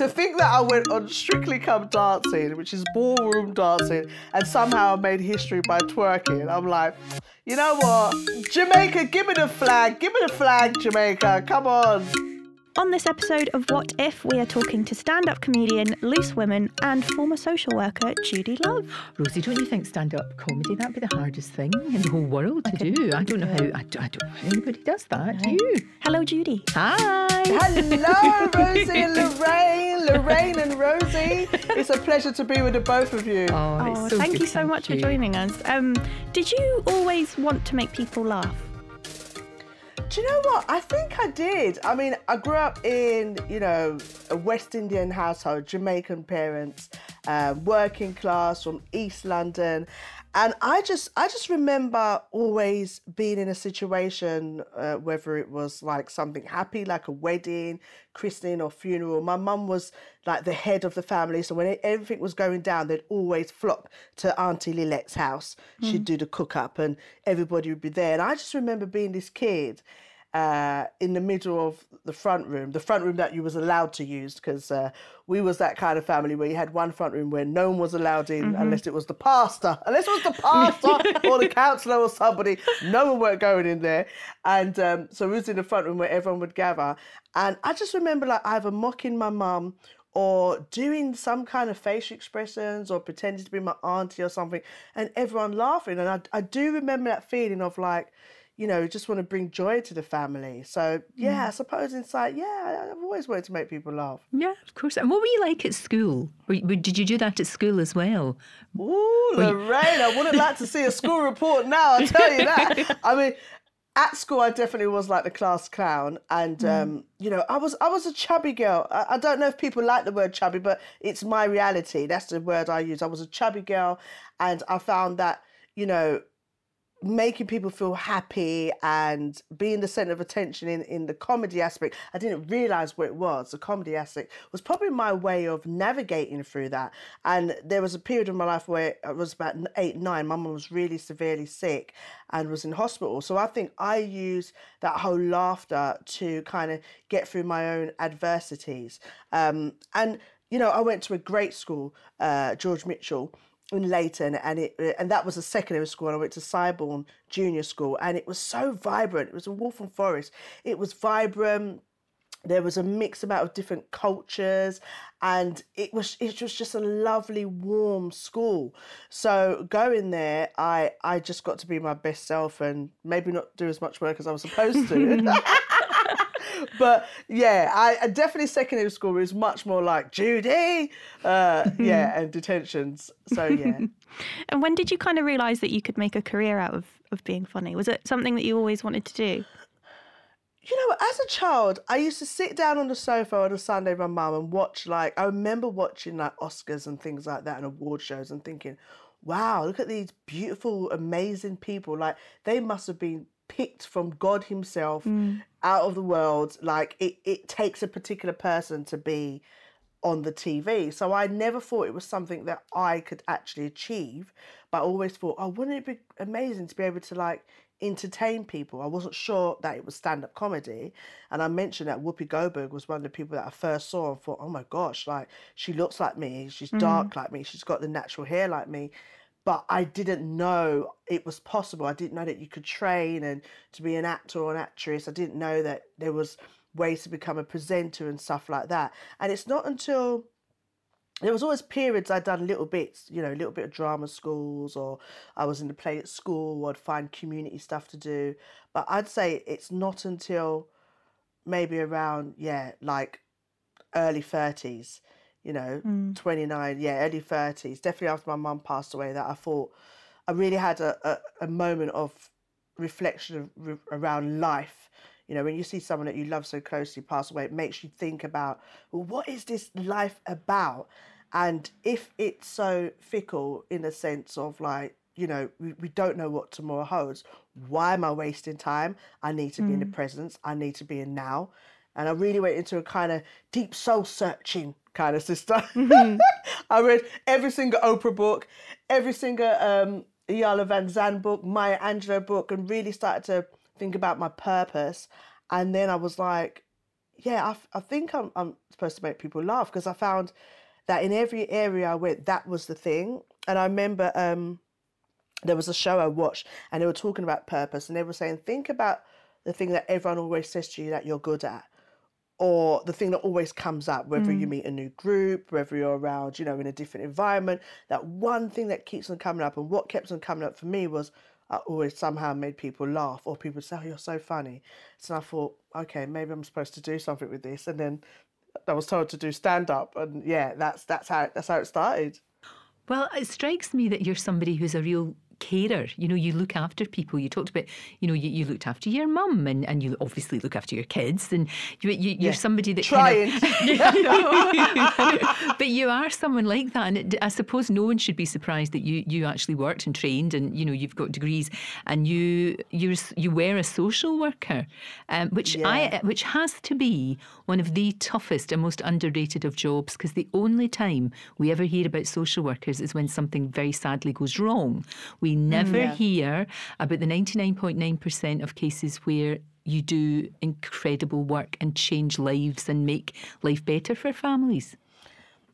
To think that I went on Strictly Come Dancing, which is ballroom dancing, and somehow made history by twerking, I'm like, you know what? Jamaica, give me the flag. Give me the flag, Jamaica. Come on. On this episode of What If, we are talking to stand up comedian, loose women, and former social worker Judi Love. Rosie, don't you think stand up comedy that'd be the hardest thing in the whole world to do? I don't know how I, I don't know how anybody does that. Do you? Hello, Judy. Hi. Hello, Rosie and Lorraine. Lorraine and Rosie. It's a pleasure to be with the both of you. Oh, Oh, so thank good, you so thank much you. for joining us. Um, did you always want to make people laugh? Do you know what? I think I did. I mean, I grew up in, you know, a West Indian household, Jamaican parents, um, working class from East London, and I just, I just remember always being in a situation, uh, whether it was like something happy, like a wedding, christening, or funeral. My mum was like the head of the family, so when everything was going down, they'd always flock to Auntie Lilette's house. She'd do the cook up, and everybody would be there. And I just remember being this kid uh, in the middle of the front room, the front room that you was allowed to use, because uh, we was that kind of family where you had one front room where no one was allowed in unless it was the pastor, unless it was the pastor or the counsellor or somebody, no one weren't going in there. And um, so we was in the front room where everyone would gather, and I just remember like either mocking my mum or doing some kind of facial expressions or pretending to be my auntie or something, and everyone laughing. And I, I do remember that feeling of like, you know, just want to bring joy to the family. So yeah, I suppose inside, yeah, I've always wanted to make people laugh. Yeah, of course. And what were you like at school? Did you do that at school as well? Ooh, Lorraine, I wouldn't like to see a school report now. I'll tell you that. I mean, at school, I definitely was like the class clown, and um, you know, I was I was a chubby girl. I, I don't know if people like the word chubby, but it's my reality. That's the word I use. I was a chubby girl, and I found that you know making people feel happy and being the center of attention in, in the comedy aspect, I didn't realize what it was. The comedy aspect was probably my way of navigating through that. And there was a period in my life where I was about eight, nine. My mum was really severely sick and was in hospital. So I think I used that whole laughter to kind of get through my own adversities. Um, and, you know, I went to a great school, uh, George Mitchell in Leyton, and it and that was a secondary school. And I went to Sybourn Junior School, and it was so vibrant. It was in Waltham Forest. It was vibrant. There was a mixed amount of different cultures, and it was it was just a lovely, warm school. So going there, I I just got to be my best self, and maybe not do as much work as I was supposed to. but yeah, I, I definitely secondary school was much more like Judi, uh, yeah, and detentions. So yeah. And when did you kind of realise that you could make a career out of, of being funny? Was it something that you always wanted to do? You know, as a child, I used to sit down on the sofa on a Sunday with my mum and watch like I remember watching like Oscars and things like that and award shows and thinking, wow, look at these beautiful, amazing people. Like they must have been picked from God Himself mm. out of the world. Like it, it takes a particular person to be on the TV. So I never thought it was something that I could actually achieve, but I always thought, oh, wouldn't it be amazing to be able to like entertain people? I wasn't sure that it was stand up comedy. And I mentioned that Whoopi Goldberg was one of the people that I first saw and thought, oh my gosh, like she looks like me, she's mm. dark like me, she's got the natural hair like me. But I didn't know it was possible. I didn't know that you could train and to be an actor or an actress. I didn't know that there was ways to become a presenter and stuff like that. And it's not until there was always periods I'd done little bits, you know, a little bit of drama schools, or I was in the play at school, or I'd find community stuff to do. But I'd say it's not until maybe around, yeah, like early 30s, you know, mm. 29, yeah, early 30s, definitely after my mum passed away, that I thought I really had a, a, a moment of reflection of, re- around life. You know, when you see someone that you love so closely pass away, it makes you think about, well, what is this life about? And if it's so fickle in a sense of like, you know, we, we don't know what tomorrow holds. Why am I wasting time? I need to be in the mm. presence. I need to be in now. And I really went into a kind of deep soul searching kind of sister. I read every single Oprah book, every single um, Van Vanzant book, Maya Angelou book, and really started to think about my purpose. And then I was like, yeah, I, f- I think I'm, I'm supposed to make people laugh because I found that in every area I went, that was the thing. And I remember um, there was a show I watched and they were talking about purpose and they were saying, think about the thing that everyone always says to you that you're good at or the thing that always comes up, whether you mm. meet a new group, whether you're around, you know, in a different environment, that one thing that keeps on coming up. And what kept on coming up for me was I always somehow made people laugh or people say, oh, you're so funny. So I thought, okay, maybe I'm supposed to do something with this. And then I was told to do stand up. And yeah, that's, that's, how, that's how it started. Well, it strikes me that you're somebody who's a real carer. You know, you look after people. You talked about, you know, you, you looked after your mum and, and you obviously look after your kids. And you, you, you're somebody that Trying. Kind of, but you are someone like that. And it, I suppose no one should be surprised that you, you actually worked and trained and, you know, you've got degrees and you you you were a social worker, um, which I which has to be one of the toughest and most underrated of jobs because the only time we ever hear about social workers is when something very sadly goes wrong. We never hear about the 99.9% of cases where you do incredible work and change lives and make life better for families.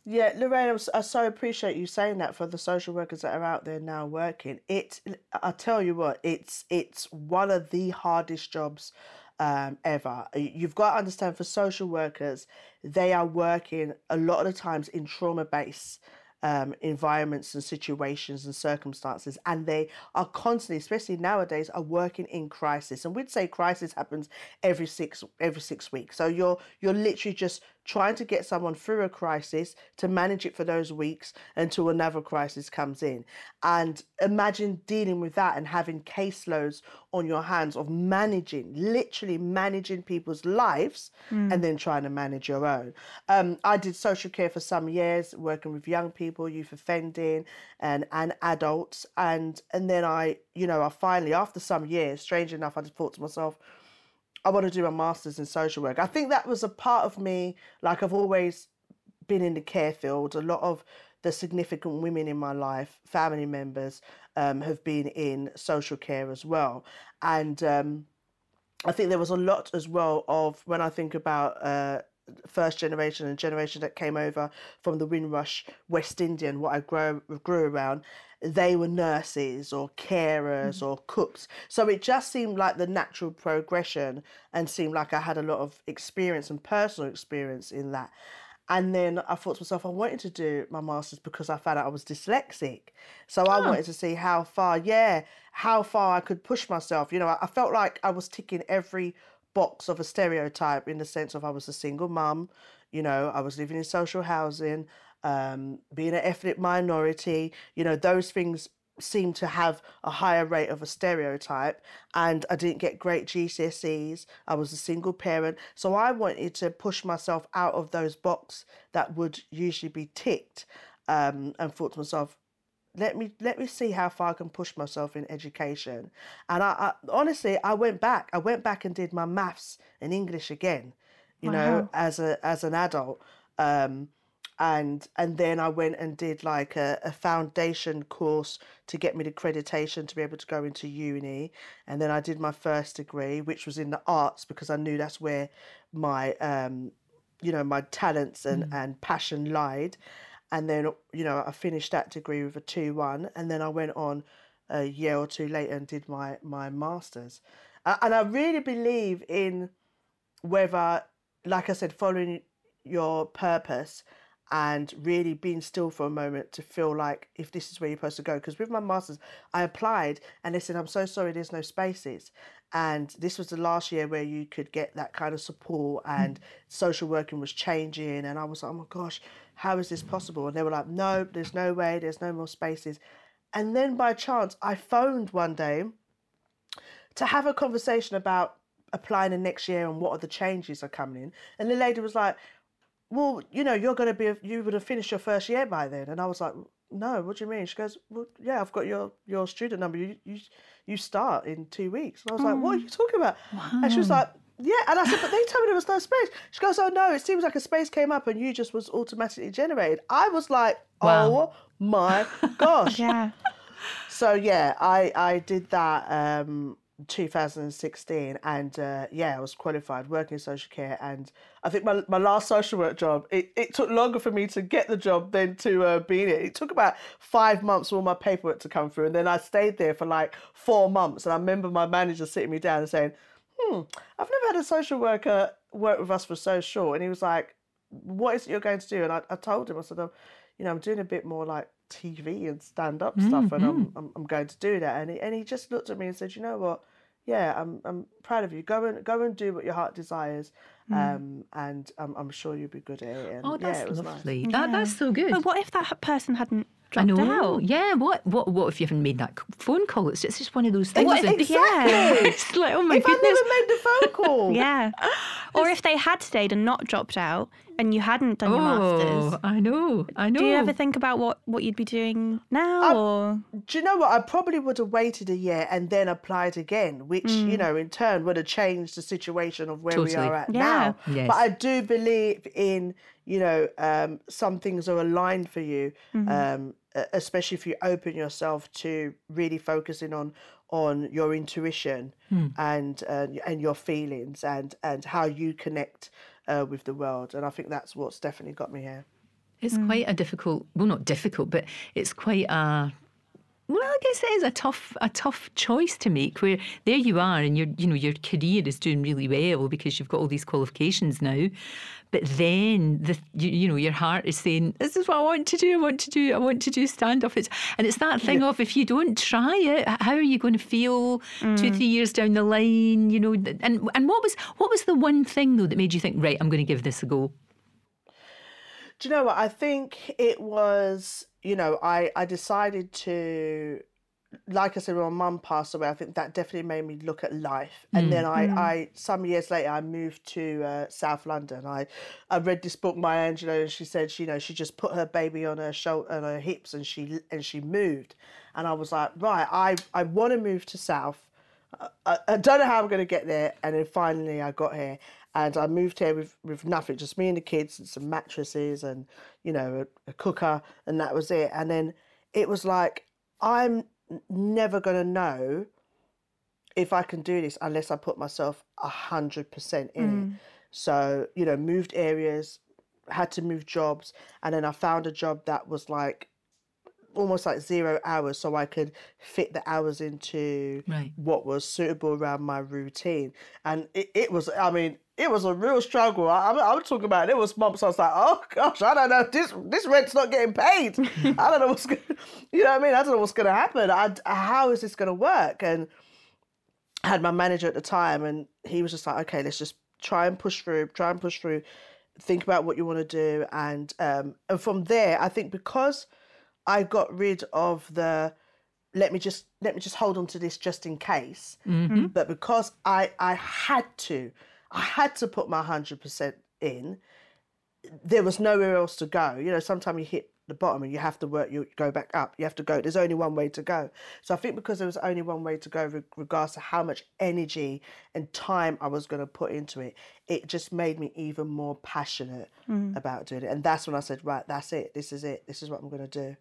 Yeah, Lorraine, I so appreciate you saying that for the social workers that are out there now working. It, I tell you what, it's it's one of the hardest jobs um, ever. You've got to understand for social workers, they are working a lot of the times in trauma based um, environments and situations and circumstances, and they are constantly, especially nowadays, are working in crisis. And we'd say crisis happens every six every six weeks. So you're you're literally just trying to get someone through a crisis to manage it for those weeks until another crisis comes in. And imagine dealing with that and having caseloads on your hands of managing, literally managing people's lives and then trying to manage your own. Um, I did social care for some years, working with young people, youth offending and, and adults. And and then I, you know, I finally, after some years, strange enough, I just thought to myself, I want to do a master's in social work. I think that was a part of me, like I've always been in the care field. A lot of the significant women in my life, family members, um, have been in social care as well. And um, I think there was a lot as well of when I think about uh, first generation and generation that came over from the Windrush West Indian, what I grew, grew around, they were nurses or carers mm-hmm. or cooks. So it just seemed like the natural progression and seemed like I had a lot of experience and personal experience in that. And then I thought to myself, I wanted to do my master's because I found out I was dyslexic. So I ah. wanted to see how far, yeah, how far I could push myself. You know, I, I felt like I was ticking every box of a stereotype in the sense of I was a single mum, you know, I was living in social housing, um, being an ethnic minority, you know, those things seem to have a higher rate of a stereotype and I didn't get great GCSEs. I was a single parent. So I wanted to push myself out of those boxes that would usually be ticked um, and thought to myself, let me let me see how far I can push myself in education. And I, I honestly I went back. I went back and did my maths and English again, you know, as a as an adult. Um, and and then I went and did like a, a foundation course to get me the accreditation to be able to go into uni. And then I did my first degree, which was in the arts because I knew that's where my um, you know, my talents and, and passion lied. And then, you know, I finished that degree with a 2 1. And then I went on a year or two later and did my, my master's. And I really believe in whether, like I said, following your purpose and really being still for a moment to feel like if this is where you're supposed to go. Because with my master's, I applied and they said, I'm so sorry, there's no spaces. And this was the last year where you could get that kind of support and mm. social working was changing. And I was like, oh my gosh, how is this possible? And they were like, no, there's no way, there's no more spaces. And then by chance, I phoned one day to have a conversation about applying the next year and what are the changes are coming in. And the lady was like, well, you know, you're going to be, you would have finished your first year by then. And I was like, no, what do you mean? She goes, well, yeah, I've got your your student number. You you you start in two weeks. And I was like, what are you talking about? And she was like, yeah. And I said, but they told me there was no space. She goes, oh no, it seems like a space came up and you just was automatically generated. I was like, Wow. oh my gosh. Yeah. So yeah, I I did that um 2016 and uh, yeah, I was qualified working in social care and I think my my last social work job it, it took longer for me to get the job than to uh, be in it. It took about five months for all my paperwork to come through and then I stayed there for like four months and I remember my manager sitting me down and saying, "Hmm, I've never had a social worker work with us for so short." And he was like, "What is it you're going to do?" And I, I told him I said, um, "You know, I'm doing a bit more like." TV and stand up stuff, and I'm, I'm I'm going to do that. And he and he just looked at me and said, "You know what? Yeah, I'm I'm proud of you. Go and go and do what your heart desires, um, and I'm I'm sure you'll be good at it." And Oh, yeah, that's it was nice. lovely. That, that's so good. But what if that person hadn't I dropped know. out? Yeah. What? What? What if you haven't made that phone call? It's just, it's just one of those things. What that- if- yeah. it's like, oh my If I never made the phone call, Yeah. Or if they had stayed and not dropped out and you hadn't done your masters. Oh, I know. I know. Do you ever think about what, what you'd be doing now? or do you know what? I probably would have waited a year and then applied again, which you know in turn would have changed the situation of where we are at Yeah. now. Yes. But I do believe in you know um, some things are aligned for you, um, e- especially if you open yourself to really focusing on on your intuition and uh, and your feelings and and how you connect uh, with the world. And I think that's what's definitely got me here. It's quite a difficult. Well, not difficult, but it's quite a. Well, I guess it is a tough, a tough choice to make. Where there you are, and your, you know, your career is doing really well because you've got all these qualifications now. But then the, you, you know, your heart is saying, "This is what I want to do. I want to do. I want to do stand up." It's and it's that thing of if you don't try it, how are you going to feel two, mm. three years down the line? You know, and and what was what was the one thing though that made you think, right, I'm going to give this a go? Do you know what? I think it was, you know, I, I decided to, like I said, when my mum passed away, I think that definitely made me look at life. And then I, I, some years later, I moved to uh, South London. I, I read this book, Maya Angelou, and she said, she, you know, she just put her baby on her shoulder, on her hips, and she, and she moved. And I was like, right, I, I want to move to South. I, I don't know how I'm going to get there. And then finally I got here and I moved here with, with nothing, just me and the kids and some mattresses and, you know, a, a cooker and that was it. And then it was like, I'm never going to know if I can do this unless I put myself a hundred percent in it. Mm. So, you know, moved areas, had to move jobs. And then I found a job that was like almost like zero hours so I could fit the hours into Right. what was suitable around my routine. And it, it was, I mean, it was a real struggle. I, I'm, I'm talking about it was months. I was like, oh gosh, I don't know. This this rent's not getting paid. I don't know what's going. You know what I mean? I don't know what's going to happen. I, how is this going to work? And I had my manager at the time, and he was just like, okay, let's just try and push through. Try and push through. Think about what you want to do, and um, and from there, I think because I got rid of the let me just let me just hold on to this just in case. But because I I had to, I had to put my hundred percent in. There was nowhere else to go. You know, sometimes you hit the bottom and you have to work. You go back up. You have to go. There's only one way to go. So I think because there was only one way to go, reg- regardless to how much energy and time I was going to put into it, it just made me even more passionate mm. about doing it. And that's when I said, right, that's it. This is it. This is what I'm going to do.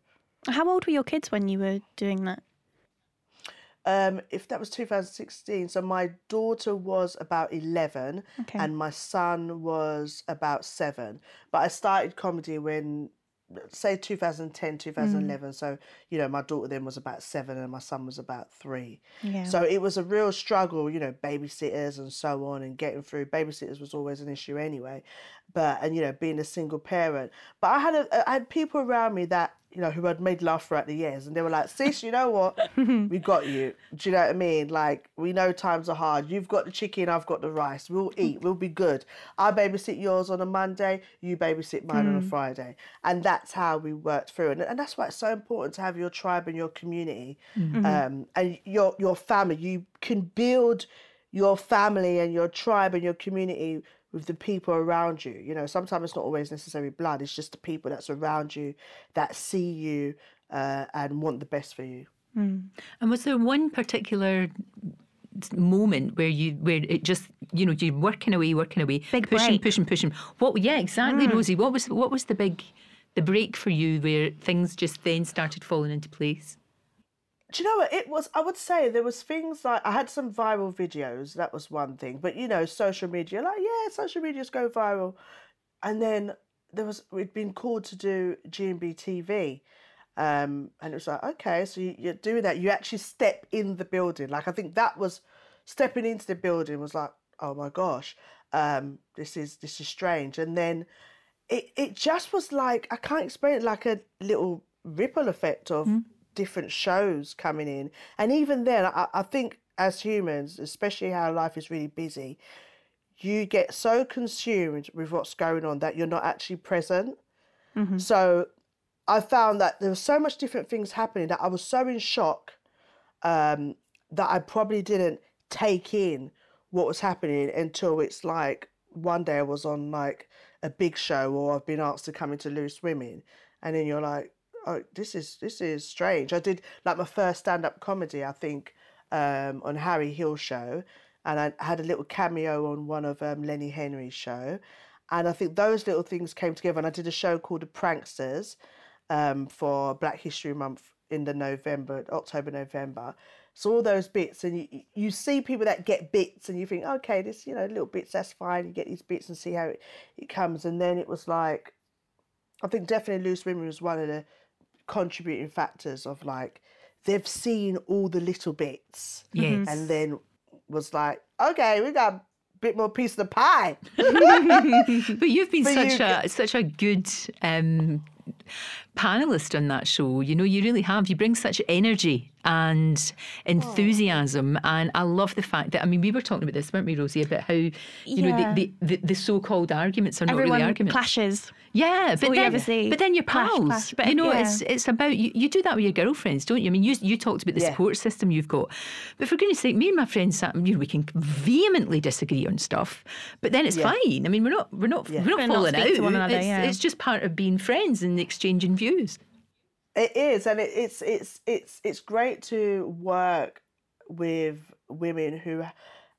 how old were your kids when you were doing that? Um, if that was 2016, so my daughter was about 11 Okay. and my son was about seven. But I started comedy when, say, 2010, 2011. So, you know, my daughter then was about seven and my son was about three. Yeah. So it was a real struggle, you know, babysitters and so on and getting through. Babysitters was always an issue anyway. But, and, you know, being a single parent. But I had, a, I had people around me that, you know, who I'd made laugh throughout the years, and they were like, "Sis, you know what? we got you. Do you know what I mean? Like, we know times are hard. You've got the chicken, I've got the rice. We'll eat. Mm. We'll be good. I babysit yours on a Monday. You babysit mine on a mm. Friday, and that's how we worked through. And, and that's why it's so important to have your tribe and your community, mm-hmm. um, and your your family. You can build your family and your tribe and your community with the people around you. You know, sometimes it's not always necessarily blood, it's just the people that's around you that see you uh, and want the best for you. And was there one particular moment where you where it just you know you're working away, working away, Big pushing, break. pushing, pushing? What? Yeah, exactly, Rosie. What was what was the big the break for you where things just then started falling into place? Do you know what it was? I would say there was things like I had some viral videos. That was one thing, but you know, social media, like yeah, social medias go viral, and then there was we'd been called to do GMB TV, um, and it was like okay, so you, you're doing that. You actually step in the building. Like I think that was stepping into the building was like oh my gosh, um, this is this is strange, and then it it just was like I can't explain it like a little ripple effect of different shows coming in, and even then I, I think as humans, especially how life is really busy, you get so consumed with what's going on that you're not actually present. So I found that there was so much different things happening that I was so in shock um, that I probably didn't take in what was happening until it's like one day I was on like a big show or I've been asked to come into Loose Women, and then you're like, oh, this is this is strange. I did like my first stand up comedy, I think, um, on Harry Hill show, and I had a little cameo on one of um, Lenny Henry's show, and I think those little things came together. And I did a show called The Pranksters um, for Black History Month in the November, October, November. So all those bits, and you you see people that get bits, and you think, okay, this you know little bits, that's fine. You get these bits and see how it, it comes, and then it was like, I think definitely Loose Women was one of the contributing factors of like they've seen all the little bits, Yes. and then was like, okay, we got a bit more piece of the pie. But you've been But such you a such a good um, panelist on that show. You know, you really have. You bring such energy and oh. enthusiasm, and I love the fact that I mean, we were talking about this, weren't we, Rosie, about how you know Yeah. the, the, the, the so-called arguments are not Everyone really arguments. clashes. Yeah, but then, but then you're Clash, pals. clash, but you know, yeah. it's it's about you, you do that with your girlfriends, don't you? I mean, you you talked about the Yeah. support system you've got, but for goodness sake, me and my friends, sat- you know, we can vehemently disagree on stuff, but then it's fine. I mean, we're not we're not we're not We're not falling out. to one another, it's, it's just part of being friends and exchanging views. It is, and it, it's it's it's it's great to work with women who,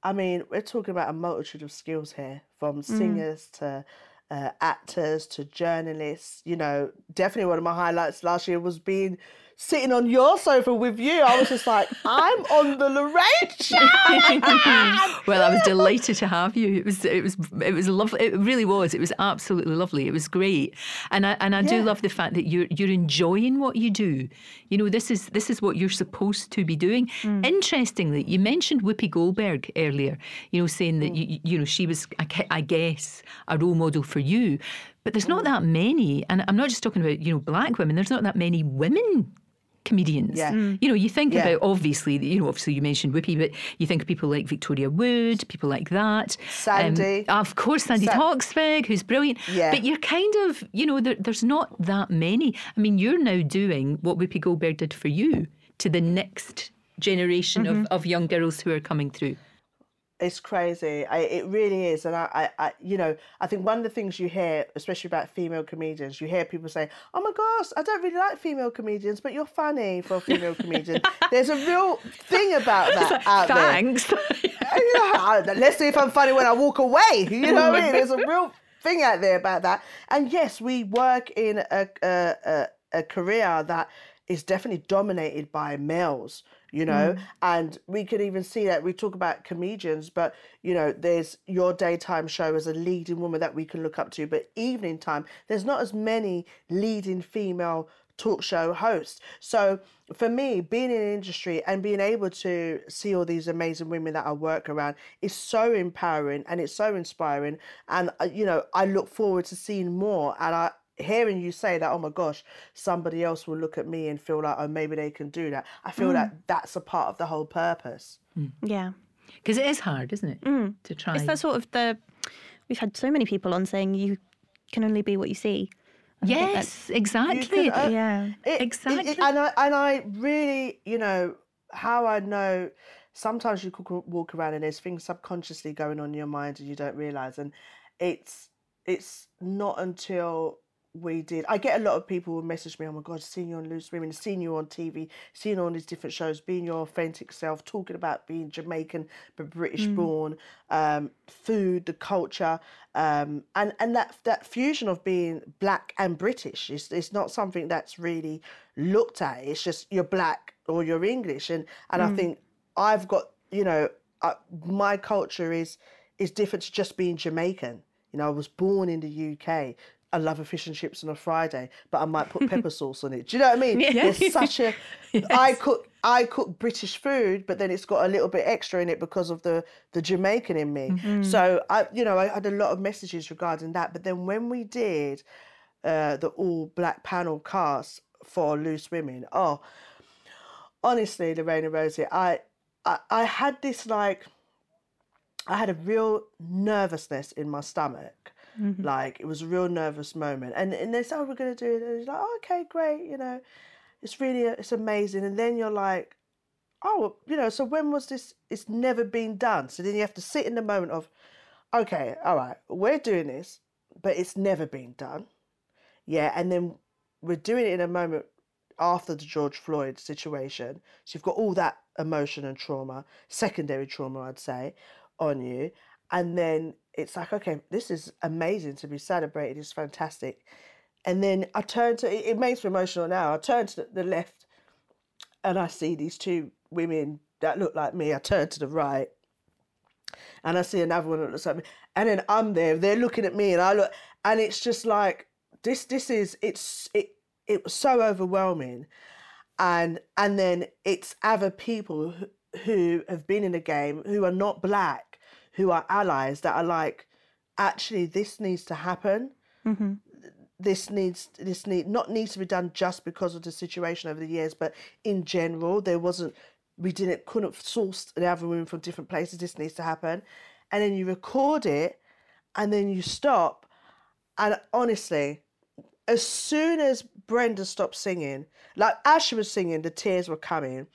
I mean, we're talking about a multitude of skills here, from singers to uh, actors to journalists. You know, definitely one of my highlights last year was being sitting on your sofa with you. I was just like, I'm on the Lorraine show. Well, I was delighted to have you. It was it was it was lovely. It really was. It was absolutely lovely. It was great, and I and I do love the fact that you're you're enjoying what you do. You know, this is this is what you're supposed to be doing. Mm. Interestingly, you mentioned Whoopi Goldberg earlier. You know, saying that mm. you you know she was I guess a role model for you, but there's not mm. that many. And I'm not just talking about you know black women. There's not that many women comedians. Yeah. Mm. You know, you think Yeah. about obviously, you know, obviously you mentioned Whoopi, but you think of people like Victoria Wood, people like that. Sandy. Um, of course, Sandy Sa- Toksvig, who's brilliant. Yeah. But you're kind of, you know, there, there's not that many. I mean, you're now doing what Whoopi Goldberg did for you to the next generation Mm-hmm. of, of young girls who are coming through. It's crazy. I, it really is. And I, I, I, you know, I think one of the things you hear, especially about female comedians, you hear people say, oh my gosh, I don't really like female comedians, but you're funny for a female comedian. There's a real thing about that out there. Thanks. You know, let's see if I'm funny when I walk away. You know what I mean? There's a real thing out there about that. And yes, we work in a, a, a, a career that is definitely dominated by males, you know, and we could even see that we talk about comedians, but you know, there's your daytime show as a leading woman that we can look up to, but evening time, there's not as many leading female talk show hosts. So for me, being in the industry and being able to see all these amazing women that I work around is so empowering and it's so inspiring. And uh, you know, I look forward to seeing more. And I hearing you say that, oh my gosh, somebody else will look at me and feel like, oh, maybe they can do that. I feel mm. that that's a part of the whole purpose. Mm. Yeah. Because it is hard, isn't it? Mm. To try. It's that sort of the. We've had so many people on saying you can only be what you see. I yes, exactly. You can, uh, Yeah. It- it- Exactly. it- and I and I really, you know, how I know. Sometimes you could walk around and there's things subconsciously going on in your mind and you don't realize, and it's it's not until we did. I get a lot of people who message me, oh my God, seeing you on Loose Women, seeing you on TV, seeing you on these different shows, being your authentic self, talking about being Jamaican but British born, um, food, the culture, um, and, and that, that fusion of being black and British is it's not something that's really looked at. It's just you're black or you're English. And, and I think I've got, you know, uh, my culture is is different to just being Jamaican. You know, I was born in the UK. I love a fish and chips on a Friday, but I might put pepper sauce on it. Do you know what I mean? Yeah. There's such a I cook I cook British food, but then it's got a little bit extra in it because of the the Jamaican in me. So I, you know, I had a lot of messages regarding that. But then when we did uh, the all black panel cast for Loose Women, oh, honestly, Lorraine and Rosie, I, I I had this like I had a real nervousness in my stomach. Mm-hmm. Like it was a real nervous moment. And and they said, Oh, we're gonna do it. And it's like, oh, okay, great, you know. It's really uh, it's amazing. And then you're like, Oh, you know, so when was this it's never been done. So then you have to sit in the moment of, okay, all right, we're doing this, but it's never been done. Yeah, and then we're doing it in a moment after the George Floyd situation. So you've got all that emotion and trauma, secondary trauma, I'd say, on you. And then it's like, okay, this is amazing to be celebrated. It's fantastic. And then I turn to, it, makes me emotional now. I turn to the, the left and I see these two women that look like me. I turn to the right and I see another one that looks like me. And then I'm there, they're looking at me and I look, and it's just like, this, this is, it's, it, it was so overwhelming. And, and then it's other people who, who have been in the game who are not black, who are allies that are like, actually, this needs to happen. Mm-hmm. This needs this need not needs to be done just because of the situation over the years, but in general, there wasn't we didn't couldn't source the other women from different places. This needs to happen, and then you record it, and then you stop, and honestly, as soon as Brenda stopped singing, like as she was singing, the tears were coming.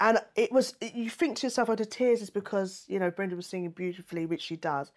And it was, you think to yourself, oh, the tears is because, you know, Brenda was singing beautifully, which she does.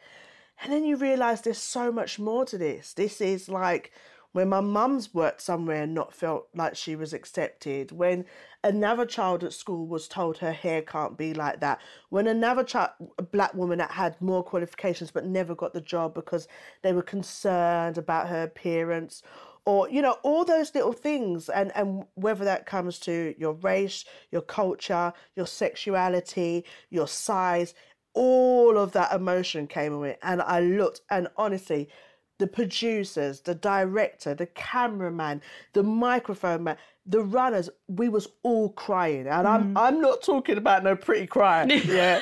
And then you realise there's so much more to this. This is like when my mum's worked somewhere and not felt like she was accepted, when another child at school was told her hair can't be like that, when another child, a black woman that had more qualifications but never got the job because they were concerned about her appearance, or you know all those little things and and whether that comes to your race your culture your sexuality your size all of that emotion came away and i looked and honestly the producers the director the cameraman the microphone man the runners we was all crying. And i'm mm. i'm not talking about no pretty crying yeah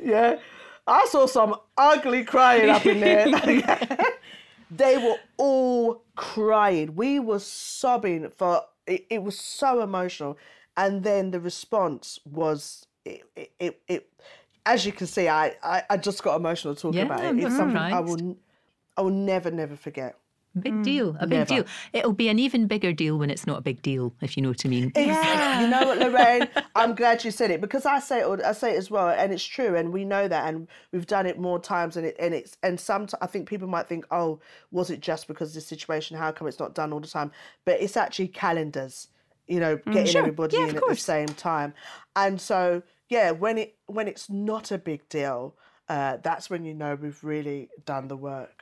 yeah. I saw some ugly crying up in there they were all crying. We were sobbing for it, it was so emotional. And then the response was it it, it, it as you can see, I, I, I just got emotional talking Yeah, about it. I'm It's something I will I will never, never forget. Big deal, a big never. deal. It'll be an even bigger deal when it's not a big deal, if you know what I mean. Exactly. You know what, Lorraine? I'm glad you said it because I say it. I say it as well, and it's true, and we know that, and we've done it more times, and it and it's and some I think people might think, oh, was it just because of this situation? How come it's not done all the time? But it's actually calendars. You know, getting Sure. everybody Yeah, in at the same time, and so yeah, when it when it's not a big deal, uh, that's when you know we've really done the work.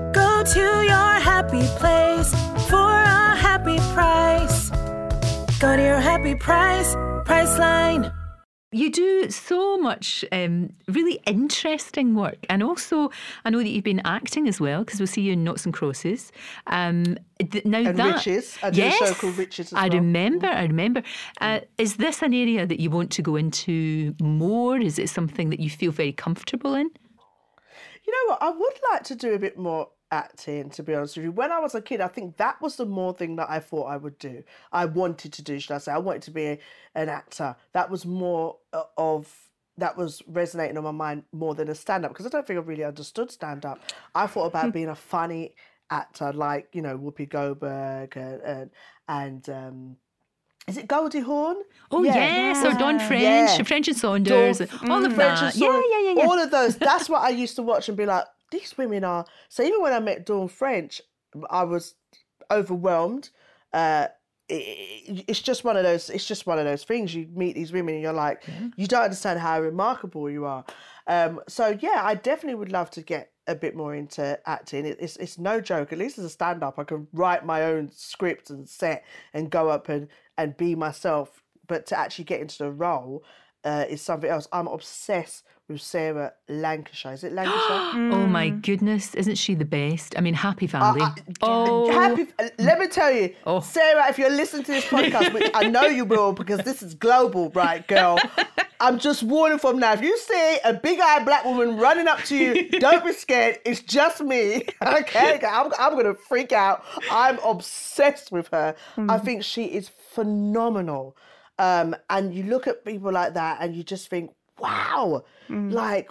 Go to your happy place for a happy price. Go to your happy price, Priceline. You do so much um, really interesting work, and also I know that you've been acting as well because we'll see you in Noughts and Crosses. Um, th- now And that Riches. I did a show called Riches as I well. remember. I remember. Uh, is this an area that you want to go into more? Is it something that you feel very comfortable in? You know what? I would like to do a bit more acting, to be honest with you. When I was a kid, I think that was the more thing that I thought I would do. I wanted to do, should I say? I wanted to be a, an actor. That was more uh, of that was resonating on my mind more than a stand up because I don't think I really understood stand up. I thought about being a funny actor like you know Whoopi Goldberg and and, and um, is it Goldie Hawn? Oh Yeah. yes, or Dawn French, Yeah. French and Saunders, Dawn- all of French that. and Yeah, Saunders, yeah, yeah, yeah. All of those. That's what I used to watch and be like, these women are. So even when I met Dawn French, I was overwhelmed. Uh, i- i- it's just one of those. It's just one of those things. You meet these women and you're like, you don't understand how remarkable you are. Um, so yeah, I definitely would love to get a bit more into acting. It, it's it's no joke. At least as a stand up, I can write my own script and set and go up and and be myself. But to actually get into the role uh, is something else. I'm obsessed with Sarah Lancashire. Is it Lancashire? Oh my goodness, isn't she the best? I mean, Happy Valley. oh, Happy, let me tell you, Oh. Sarah, if you're listening to this podcast, which I know you will because this is global, right, girl? I'm just warning from now. If you see a big eyed black woman running up to you, don't be scared. It's just me. Okay? I'm, I'm going to freak out. I'm obsessed with her. I think she is phenomenal. Um, and you look at people like that and you just think, wow, mm. like,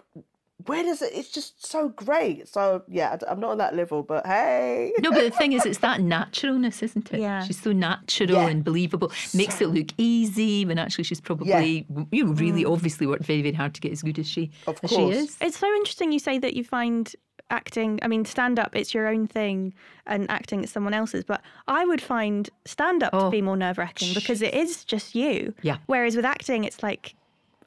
where does it? It's just so great. So yeah, I- I'm not on that level, but hey, No, but the thing is, it's that naturalness, isn't it? Yeah. She's so natural Yeah. and believable. Makes it look easy when actually she's probably, you know, really mm. obviously worked very, very hard to get as good as she, Of as she course. is. It's so interesting you say that you find acting, I mean, stand up, it's your own thing, and acting is someone else's. But I would find stand up Oh. to be more nerve wracking because it is just you. Yeah. Whereas with acting, it's like,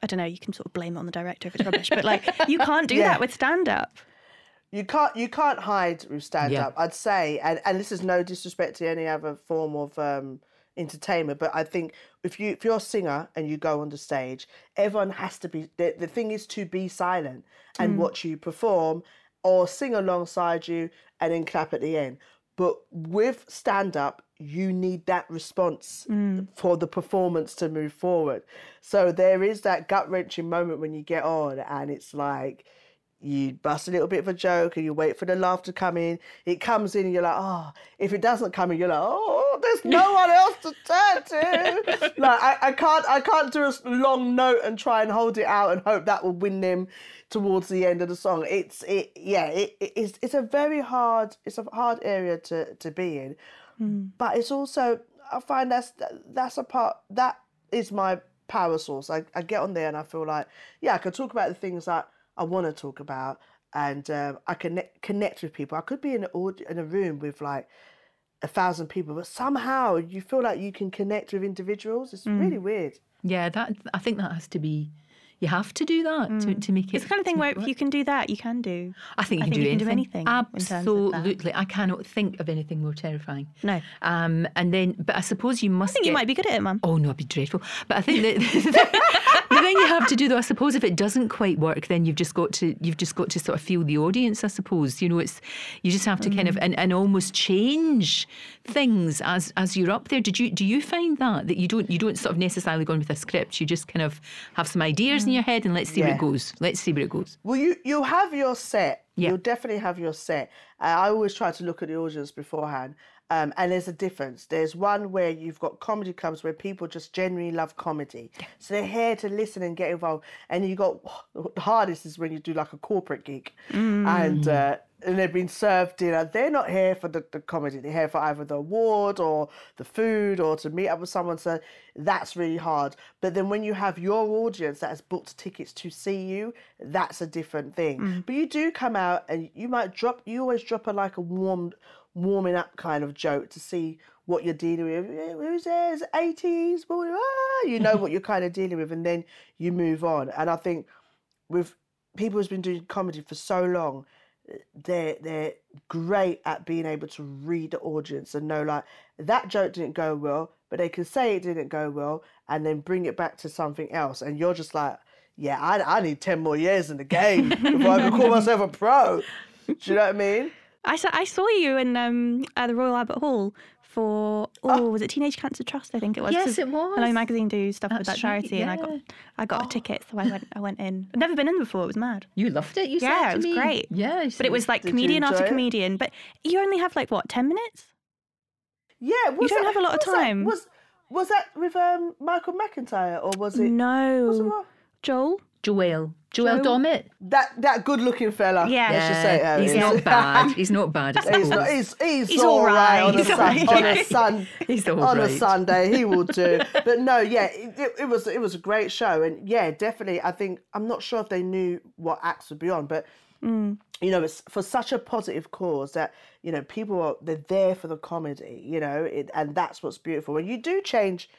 I don't know, you can sort of blame it on the director if it's rubbish, but like, you can't do Yeah. that with stand up. you can't you can't hide with stand Yeah. up. I'd say, and and this is no disrespect to any other form of um, entertainment, but I think if you if you're a singer and you go on the stage, everyone has to be. The, the thing is to be silent and watch you perform, or sing alongside you and then clap at the end. But with stand up, you need that response mm. for the performance to move forward. So there is that gut wrenching moment when you get on, and it's like you bust a little bit of a joke and you wait for the laugh to come in. It comes in and you're like, oh, if it doesn't come in, you're like, oh, there's no one else to turn to. like I, I can't I can't do a long note and try and hold it out and hope that will win them towards the end of the song. It's it yeah, it, it- it's it's a very hard it's a hard area to, to be in. But it's also I find that's that's a part that is my power source. I, I get on there and I feel like, yeah, I can talk about the things that I want to talk about, and um, I can connect, connect with people. I could be in an aud- in a room with like a thousand people, but somehow you feel like you can connect with individuals. It's really weird. Yeah, that I think that has to be. You have to do that to, to make it. It's the kind of thing where if you can do that, you can do. I think you I can think do you can do anything. anything in terms of that. Absolutely, I cannot think of anything more terrifying. No. Um, and then, but I suppose you must. I think you might be good at it, Mum. Oh no, I'd be dreadful. But I think that the thing you have to do, though, I suppose, if it doesn't quite work, then you've just got to you've just got to sort of feel the audience. I suppose you know it's you just have to kind of and, and almost change things as as you're up there. Did you do you find that that you don't you don't sort of necessarily go in with a script? You just kind of have some ideas in your head and let's see where it goes. Let's see where it goes. Well, you you'll have your set. Yeah. You'll definitely have your set. Uh, I always try to look at the audience beforehand. Um, and there's a difference. There's one where you've got comedy clubs where people just genuinely love comedy. So they're here to listen and get involved. And you got the hardest is when you do like a corporate gig and uh, and they've been served dinner. They're not here for the, the comedy. They're here for either the award or the food or to meet up with someone. So that's really hard. But then when you have your audience that has booked tickets to see you, that's a different thing. But you do come out and you might drop. You always drop a like a warm, warming up kind of joke to see what you're dealing with. Who's there? Is it 80s? Ah, you know what you're kind of dealing with, and then you move on. And I think with people who's been doing comedy for so long, they're they're great at being able to read the audience and know like that joke didn't go well, but they can say it didn't go well and then bring it back to something else, and you're just like, yeah, I, I need ten more years in the game before I can call myself a pro. Do you know what I mean? I saw, I saw you in um, at the Royal Albert Hall for oh, was it Teenage Cancer Trust? I think it was. Yes, it was. Hello Magazine do stuff with that That's right, charity, and I got. I got a ticket, so I went I went in. I'd never been in before. It was mad. You loved it. You said Yeah, it was me. great. Yeah, But it was like Did comedian after it? comedian. But you only have like what ten minutes? Yeah, was don't that- have a lot of was that- time. was was that with um, Michael McIntyre or was it? Was it No. Joel. Joel. Joel Joe- Dommett. that that good looking fella. Yeah. let's just say it he's not bad. He's not bad. He's not. He's he's, He's all all right, on, a right. sun, He's on a sun He's all on a. Sunday. He will do. But no, yeah, it, it, was it was a great show, and yeah, definitely. I think I'm not sure if they knew what acts would be on, but mm. you know, it's for such a positive cause that you know people are they're there for the comedy. You know, it, and that's what's beautiful. When you do change.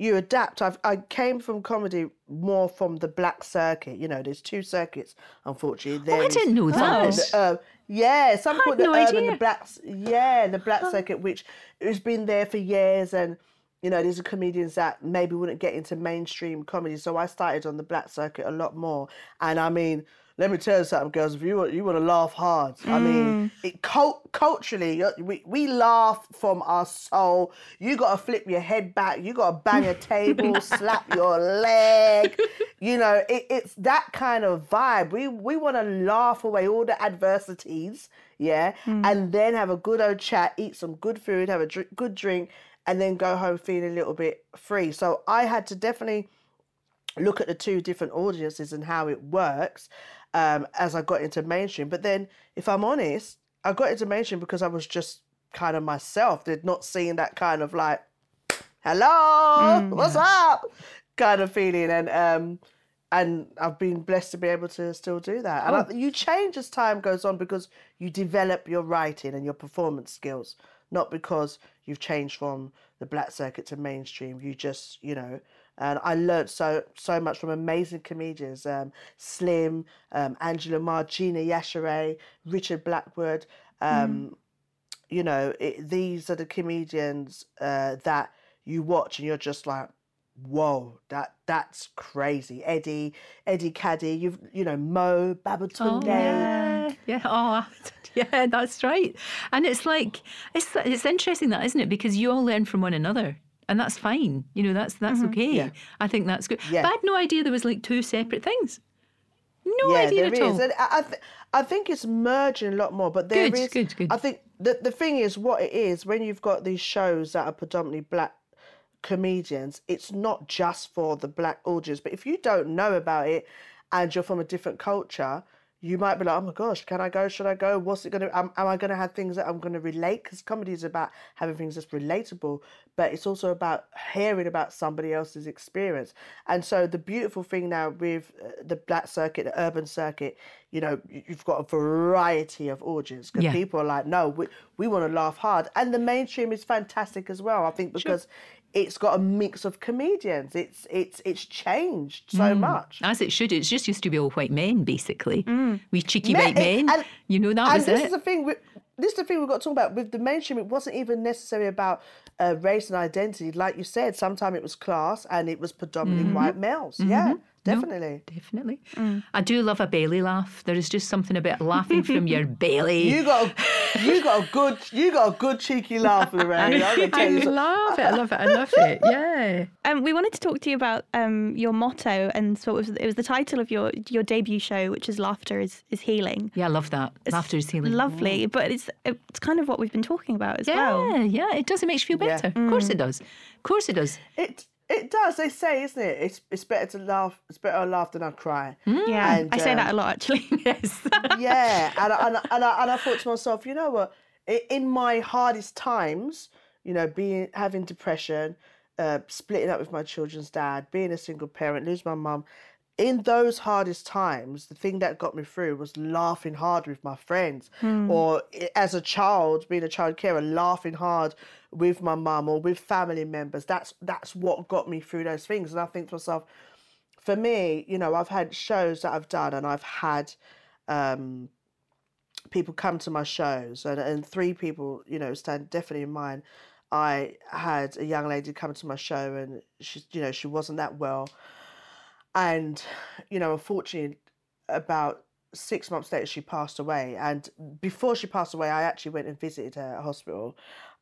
You adapt. I've, I came from comedy more from the black circuit. You know, there's two circuits, unfortunately. Oh, I didn't know that. called the, uh, yeah, some had call it the no urban, idea. the black, yeah, the black circuit, which has been there for years, and you know, these are comedians that maybe wouldn't get into mainstream comedy. So I started on the black circuit a lot more, and I mean, let me tell you something, girls. If you want, you want to laugh hard. I mean, mm. it cult- culturally, we we laugh from our soul. You got to flip your head back. You got to bang a table, slap your leg. You know, it, it's that kind of vibe. We we want to laugh away all the adversities, yeah, mm. and then have a good old chat, eat some good food, have a dr- good drink, and then go home feeling a little bit free. So I had to definitely look at the two different audiences and how it works um, as I got into mainstream. But then, if I'm honest, I got into mainstream because I was just kind of myself. Did not seeing that kind of like, hello, what's up, kind of feeling, and um, and I've been blessed to be able to still do that. And I, you change as time goes on because you develop your writing and your performance skills, not because you've changed from the black circuit to mainstream. You just, you know. And I learned so so much from amazing comedians, um, Slim, um, Angie Le Mar, Gina Yashere, Richard Blackwood. Um, You know, it, these are the comedians uh, that you watch and you're just like, whoa, that that's crazy. Eddie, Eddie Kadi, you've you know Mo, Babatunde. yeah, yeah. Oh, yeah, that's right. And it's like it's it's interesting that, isn't it? Because you all learn from one another. And that's fine, you know. That's that's mm-hmm. okay. Yeah. I think that's good. Yeah. But I had no idea there was like two separate things. No yeah, idea at is. all. And I, th- I think it's merging a lot more. But there is. Good, good, good. I think the the thing is, what it is when you've got these shows that are predominantly black comedians, it's not just for the black audience. But if you don't know about it, and you're from a different culture. You might be like, oh my gosh, can I go? Should I go? What's it gonna? Am, am I gonna have things that I'm gonna relate? Because comedy is about having things that's relatable, but it's also about hearing about somebody else's experience. And so the beautiful thing now with uh, the black circuit, the urban circuit, you know, you've got a variety of audience because Yeah. people are like, no, we, we want to laugh hard, and the mainstream is fantastic as well. I think because it's got a mix of comedians. It's it's it's changed so much. As it should. It's just used to be all white men, basically. We cheeky Men- white men. and- you know, that and was this it. is the thing. With, this is the thing we've got to talk about with the mainstream. It wasn't even necessarily about uh, race and identity, like you said. Sometimes it was class, and it was predominantly Mm-hmm. white males. Yeah, definitely. Definitely. I do love a belly laugh. There is just something about laughing from your belly. You got a, you got a good you got a good cheeky laugh, Lorraine. I you. love it. I love it. I love it. Yeah. Um, we wanted to talk to you about um, your motto and sort of it was the title of your your debut show, which is "Laughter is, is Healing." Yeah, I love that. Laughter is healing. Lovely, but it's it's kind of what we've been talking about as Yeah, well. yeah. Yeah. It does. It makes you feel Yeah. better. Of course it does. Of course it does. It it does. They say, isn't it? It's it's better to laugh. It's better to laugh than I cry. Yeah, And, I say that um, a lot actually. Yes. yeah, and I, and, I, and, I, and I thought to myself, you know what? In my hardest times, you know, being having depression, uh, splitting up with my children's dad, being a single parent, lose my mum. In those hardest times, the thing that got me through was laughing hard with my friends, or as a child, being a child carer, laughing hard with my mum or with family members. That's that's what got me through those things. And I think to myself, for me, you know, I've had shows that I've done, and I've had um, people come to my shows, and, and three people, you know, stand definitely in mind. I had a young lady come to my show, and she, you know, she wasn't that well, and you know, unfortunately, about six months later, she passed away. And before she passed away, I actually went and visited her at hospital,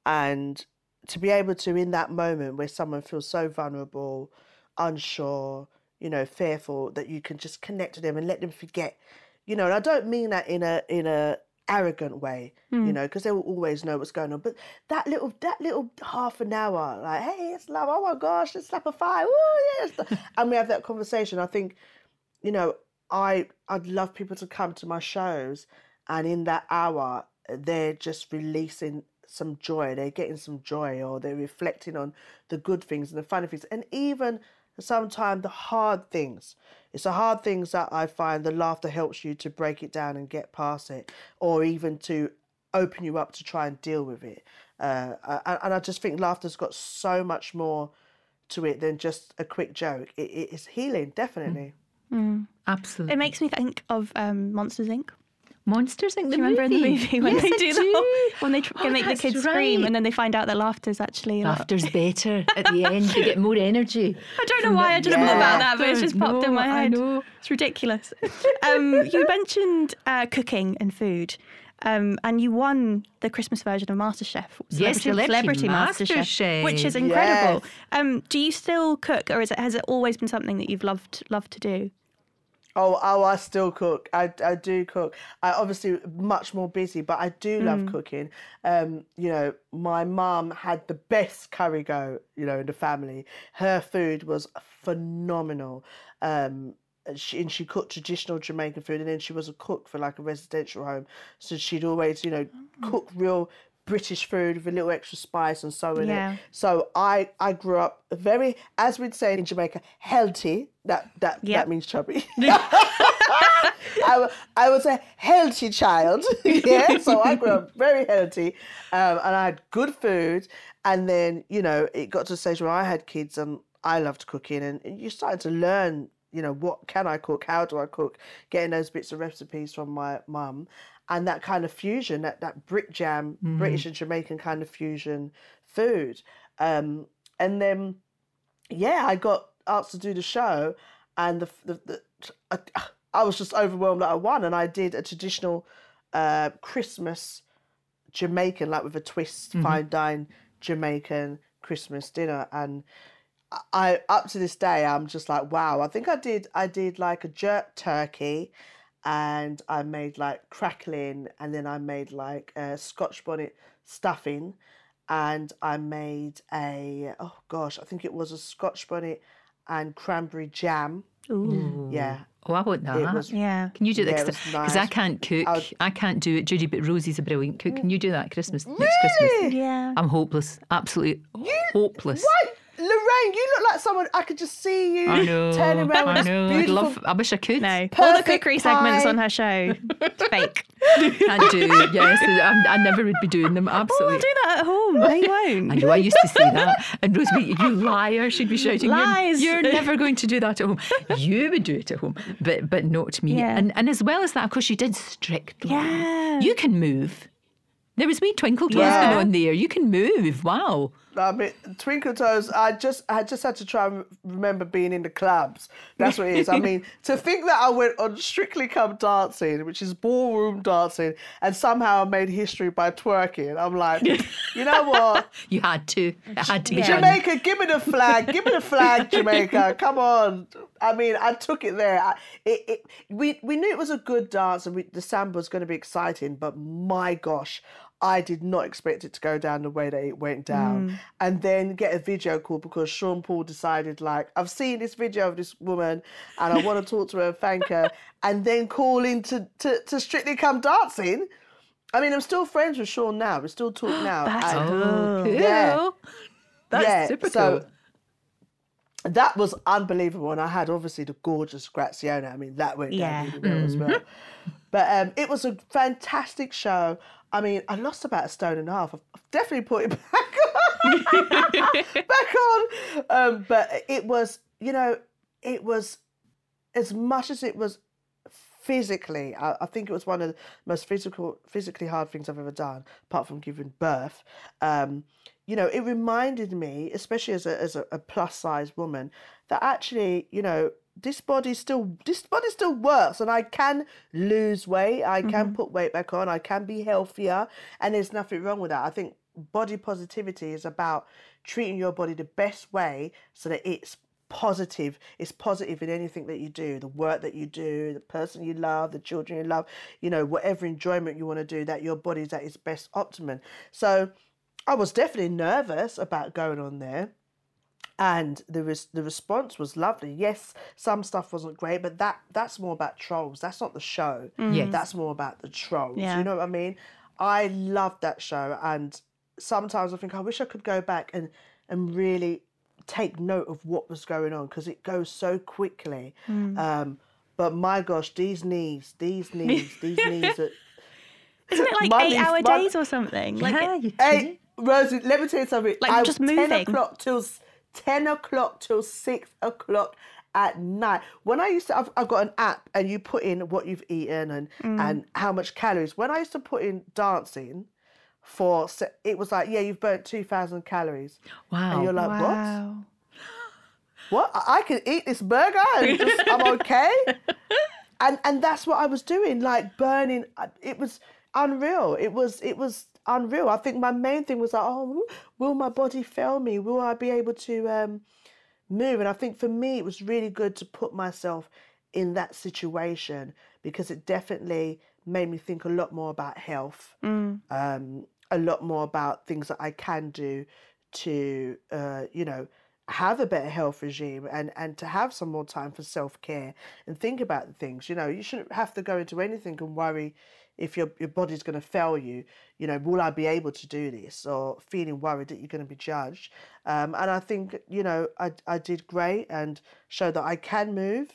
and to be able to in that moment where someone feels so vulnerable, unsure, you know, fearful that you can just connect to them and let them forget. You know, and I don't mean that in a in a arrogant way, you hmm. know, because they will always know what's going on. But that little that little half an hour, like, hey, it's love, oh my gosh, let's slap a five, oh yes, and we have that conversation. I think, you know, I I'd love people to come to my shows, and in that hour, they're just releasing some joy. They're getting some joy, or they're reflecting on the good things and the funny things, and even sometimes the hard things. It's the hard things that I find the laughter helps you to break it down and get past it, or even to open you up to try and deal with it. Uh, and, and I just think laughter's got so much more to it than just a quick joke. It, it- it's healing, definitely. Absolutely. It makes me think of um, Monsters Inc. Monsters Inc. The remember movie. in the movie when yes, they I do, the do. whole, when they tr- Oh, make the kids scream and then they find out that laughter's actually Laughter's better at the end. They get more energy. I don't know why I didn't know about that, but it's just popped in No, my I head. know. It's ridiculous. um, you mentioned uh, cooking and food. Um, and you won the Christmas version of MasterChef, Yes, Celebrity MasterChef, which is incredible. Yes. Um, do you still cook, or is it has it always been something that you've loved loved to do? Oh, oh, I still cook. I, I do cook. I obviously much more busy, but I do love cooking. Um, you know, my mum had the best curry go, you know, in the family. Her food was phenomenal. Um, and she, and she cooked traditional Jamaican food, and then she was a cook for like a residential home. So she'd always, you know, cook real British food with a little extra spice and so in Yeah. it. So I I grew up very, as we'd say in Jamaica, healthy. That that Yep. that means chubby. I, I was a healthy child. yeah, so I grew up very healthy, um, and I had good food. And then you know it got to a stage where I had kids, and I loved cooking, and you started to learn. You know what can I cook? How do I cook? Getting those bits of recipes from my mum, and that kind of fusion, that that brick jam, British and Jamaican kind of fusion food. Um, and then yeah, I got asked to do the show, and the the, the I, I was just overwhelmed that I won, and I did a traditional uh, Christmas Jamaican, like with a twist, fine dine Jamaican Christmas dinner, and I up to this day I'm just like wow. I think I did I did like a jerk turkey, and I made like crackling, and then I made like a Scotch bonnet stuffing, and I made a oh gosh I think it was a Scotch bonnet and cranberry jam. Ooh. Yeah, Oh, I want that. was Yeah. Can you do Yeah, that? it Because was I can't cook. I would- I can't do it, Judi. But Rosie's a brilliant cook. Can you do that Christmas next Christmas? Yeah. I'm hopeless. Absolutely hopeless. What? Lorraine, you look like someone I could just see you I know. turning around I this know. I'd love. I wish I could. No, all the Perfect cookery segments on her show, it's fake. Can't do. Yes, I, I never would be doing them. Oh, I'll Absolutely. do that at home. No, you won't. I know I used to say that. And Rosie, you liar, she'd be shouting, "You're- Lies. You're, never going to do that at home. You would do it at home, but but not me. Yeah. And and as well as that, of course, you did strictly. Yeah. You can move. There was wee twinkle toes Yeah. on there. You can move. Wow. I mean, Twinkle Toes. I just, I just had to try and remember being in the clubs. That's what it is. I mean, to think that I went on Strictly Come Dancing, which is ballroom dancing, and somehow I made history by twerking. I'm like, you know what? You had to. It had to be Yeah. done. Jamaica, give me the flag. Give me the flag, Jamaica. Come on. I mean, I took it there. I, it, it, we, we knew it was a good dance and we, the samba was going to be exciting, but my gosh, I did not expect it to go down the way that it went down. Mm. And then get a video call because Sean Paul decided, like, I've seen this video of this woman and I want to talk to her and thank her. And then call in to, to, to Strictly Come Dancing. I mean, I'm still friends with Sean now. We still talk now. That's and- Oh, cool. Yeah. That's Yeah, super so- cool. that was unbelievable. And I had obviously the gorgeous Graziano. I mean, that went Yeah. down really well as mm-hmm. well. But um, it was a fantastic show. I mean, I lost about a stone and a half. I've definitely put it back on. back on. Um, but it was, you know, it was as much as it was physically, I, I think it was one of the most physical, physically hard things I've ever done, apart from giving birth. Um, you know, it reminded me, especially as a as a, a plus size woman, that actually, you know, this body still this body still works, and I can lose weight, I can mm-hmm. put weight back on, I can be healthier, and there's nothing wrong with that. I think body positivity is about treating your body the best way so that it's positive. It's positive in anything that you do, the work that you do, the person you love, the children you love, you know, whatever enjoyment you want to do, that your body's at its best optimum. So I was definitely nervous about going on there. And the res- the response was lovely. Yes, some stuff wasn't great, but that that's more about trolls. That's not the show. Yes. That's more about the trolls. Yeah. You know what I mean? I loved that show, and sometimes I think I wish I could go back and and really take note of what was going on because it goes so quickly. Um, but my gosh, these knees, these knees, these knees are. Isn't it like My eight knees- hour my- days or something? Like, yeah, it- you Hey, Rosie, let me tell you something. Like, I, just 10 o'clock till s- 10 o'clock till 6 o'clock at night. When I used to, I've, I've got an app and you put in what you've eaten and, Mm. and how much calories. When I used to put in dancing for, it was like, yeah, you've burnt 2,000 calories. Wow. And you're like, what? wow. what I I can eat this burger and just, I'm okay. And and that's what I was doing, like burning. uh, It was unreal. It was it was unreal. I think my main thing was like, oh, will my body fail me? Will I be able to um, move? And I think for me, it was really good to put myself in that situation because it definitely made me think a lot more about health, um, a lot more about things that I can do to, uh, you know, have a better health regime and, and to have some more time for self care and think about the things. You know, you shouldn't have to go into anything and worry if your, your body's going to fail you. You know, will I be able to do this? Or feeling worried that you're going to be judged. Um, and I think, you know, I, I did great and showed that I can move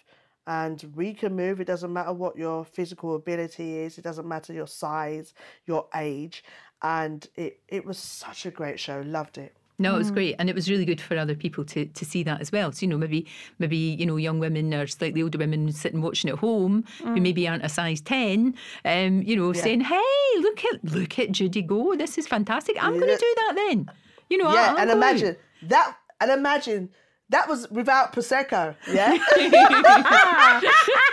and we can move. It doesn't matter what your physical ability is, it doesn't matter your size, your age. And it, it was such a great show. Loved it. No, it Mm. was great, and it was really good for other people to, to see that as well. So you know, maybe maybe you know, young women or slightly older women sitting watching at home Mm. who maybe aren't a size ten, um, you know, saying, "Hey, look at look at Judi go! This is fantastic. I'm going to do that then." You know, Yeah, I'll and go out." imagine that. And imagine that was without prosecco. Yeah,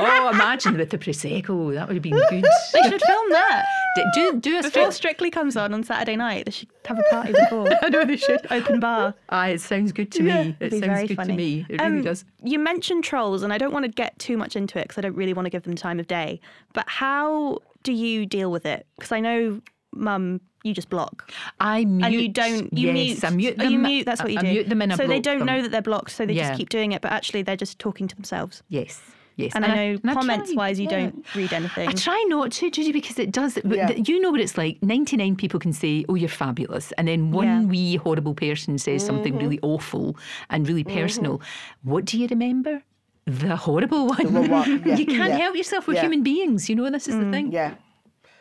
oh, imagine with the prosecco, that would have been good. They should film that. D- do do a Before strip. Strictly comes on on Saturday night, they should have a party before. I know they should. Open bar. Ah, it sounds good to me. It It'd sounds very good funny. to me. It really Um, does. You mentioned trolls, and I don't want to get too much into it because I don't really want to give them time of day. But how do you deal with it? Because I know, Mum, you just block. I mute. and you don't you yes, mute I mute oh, them. you mute that's what you I, do I mute them and I so they don't them. know that they're blocked so they Yeah. just keep doing it but actually they're just talking to themselves Yes. Yes. and, I know and comments try, wise you yeah. don't read anything I try not to, Judi, because it does. Yeah. You know what it's like. 99 people can say, Oh, you're fabulous. And then one Yeah. wee horrible person says something Mm-hmm. really awful and really personal. What do you remember? The horrible one. one- one, you can't help yourself. We're human beings. You know, this is the thing. yeah.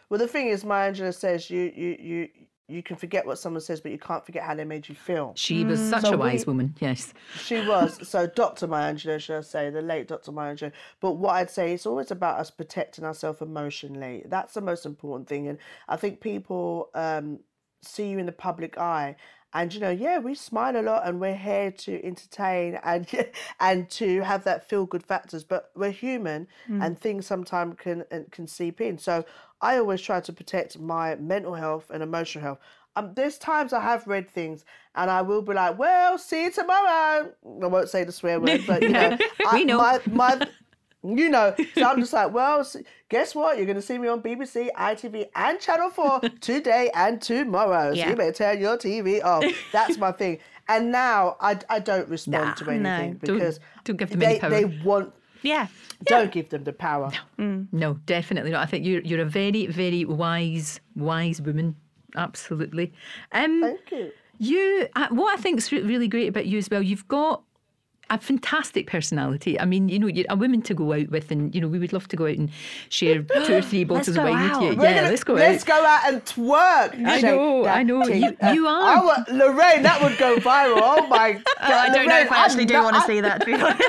Well, the thing is, Maya Angelou says you you you you can forget what someone says, but you can't forget how they made you feel. She was such So a wise we- woman. Yes. She was. So Dr. Maya Angelou, should I say, the late Dr. Maya Angelou. But what I'd say, it's always about us protecting ourselves emotionally. That's the most important thing. And I think people um, see you in the public eye. And you know, yeah, we smile a lot, and we're here to entertain and and to have that feel good factors. But we're human, and things sometimes can can seep in. So I always try to protect my mental health and emotional health. Um, there's times I have read things and I will be like, "Well, see you tomorrow." I won't say the swear word, but you know, I, know. My, my, you know, so I'm just like, "Well, guess what? You're going to see me on BBC, ITV, and Channel Four today and tomorrow. So Yeah. you better turn your TV off." That's my thing. And now I, I don't respond Nah. to No. anything Don't- because don't give them they, any power. they want. yeah Don't give them the power. No, definitely not. I think you're you're a very, very wise, wise woman. Absolutely. Um, Thank you. You, uh, what I think is really great about you as well, you've got a fantastic personality. I mean, you know, you're a woman to go out with, and you know, we would love to go out and share two or three bottles of wine out. with you. We're Yeah, gonna- let's go Let's out. go out and twerk. I know, I know. You- you Uh, are. I Lorraine, that would go viral. Oh my god! I don't know if I actually do I'm want to not- see that to be honest